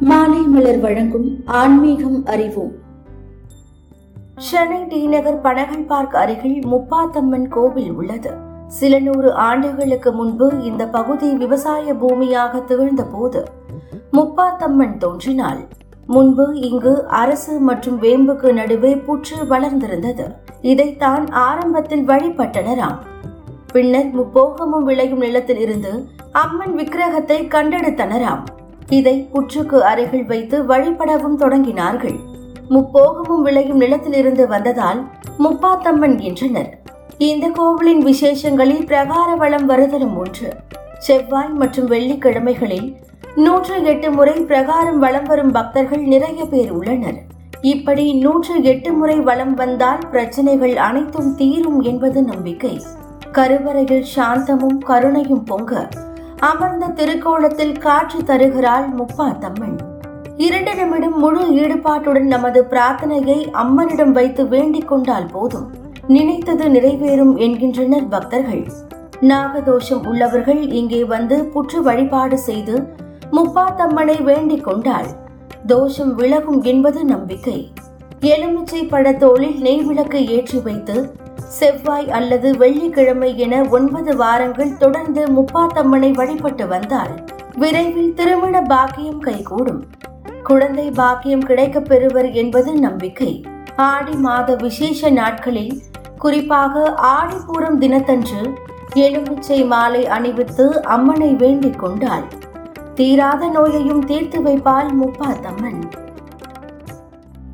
மாலை மலர் வழங்கும் ஆன்மீகம் அறிவோம். சென்னை டி நகர் பனகல் பார்க் அருகில் முப்பாத்தம்மன் கோவில் உள்ளது. சில நூறு ஆண்டுகளுக்கு முன்பு இந்த பகுதி விவசாய பூமியாக திகழ்ந்த போது முப்பாத்தம்மன் தோன்றினாள் முன்பு இங்கு அரசு மற்றும் வேம்புக்கு நடுவே புற்று வளர்ந்திருந்தது. இதைத்தான் ஆரம்பத்தில் வழிபட்டனராம். பின்னர் முப்போகமும் விளையும் நிலத்தில் இருந்து அம்மன் விக்கிரகத்தை கண்டெடுத்தனராம். இதை புற்றுக்கு அருகில் வைத்து வழிபடவும் தொடங்கினார்கள். முப்போகமும் விளையும் நிலத்திலிருந்து வந்ததால் முப்பாத்தம்மன் என்றனர். இந்த கோவிலின் விசேஷங்களில் பிரகார வளம் வருதலும் ஒன்று செவ்வாய் மற்றும் வெள்ளிக்கிழமைகளில் நூற்று எட்டு முறை பிரகாரம் வலம் வரும் பக்தர்கள் நிறைய பேர் உள்ளனர். இப்படி நூற்று எட்டு முறை வளம் வந்தால் பிரச்சனைகள் அனைத்தும் தீரும் என்பது நம்பிக்கை. கருவறையில் சாந்தமும் கருணையும் பொங்க. அமர்ந்த திருக்கோணத்தில் காட்சி தருகிறாள் முப்பாத்தம்மன் இரண்டு நிமிடம் முழு ஈடுபாட்டுடன் நமது பிரார்த்தனையை அம்மனிடம் வைத்து வேண்டிக் கொண்டால் போதும். நினைத்தது நிறைவேறும் என்கின்றனர் பக்தர்கள். நாகதோஷம் உள்ளவர்கள் இங்கே வந்து புற்று வழிபாடு செய்து முப்பாத்தம்மனை வேண்டிக் கொண்டால் தோஷம் விலகும் என்பது நம்பிக்கை. எலுமிச்சை பழத்தோளில் நெய் விளக்கு ஏற்றி வைத்து செவ்வாய் அல்லது வெள்ளிக்கிழமை என ஒன்பது வாரங்கள் தொடர்ந்து முப்பாத்தம்மனை வழிபட்டு வந்தால் விரைவில் திருமண பாக்கியம் கைகூடும். குழந்தை பாக்கியம் கிடைக்கப் பெறுவர் என்பது நம்பிக்கை. ஆடி மாத விசேஷ நாட்களில் குறிப்பாக ஆடிப்பூரம் தினத்தன்று எலுமிச்சை மாலை அணிவித்து அம்மனை வேண்டிக் கொண்டாள் தீராத நோயையும் தீர்த்து வைப்பாள் முப்பாத்தம்மன்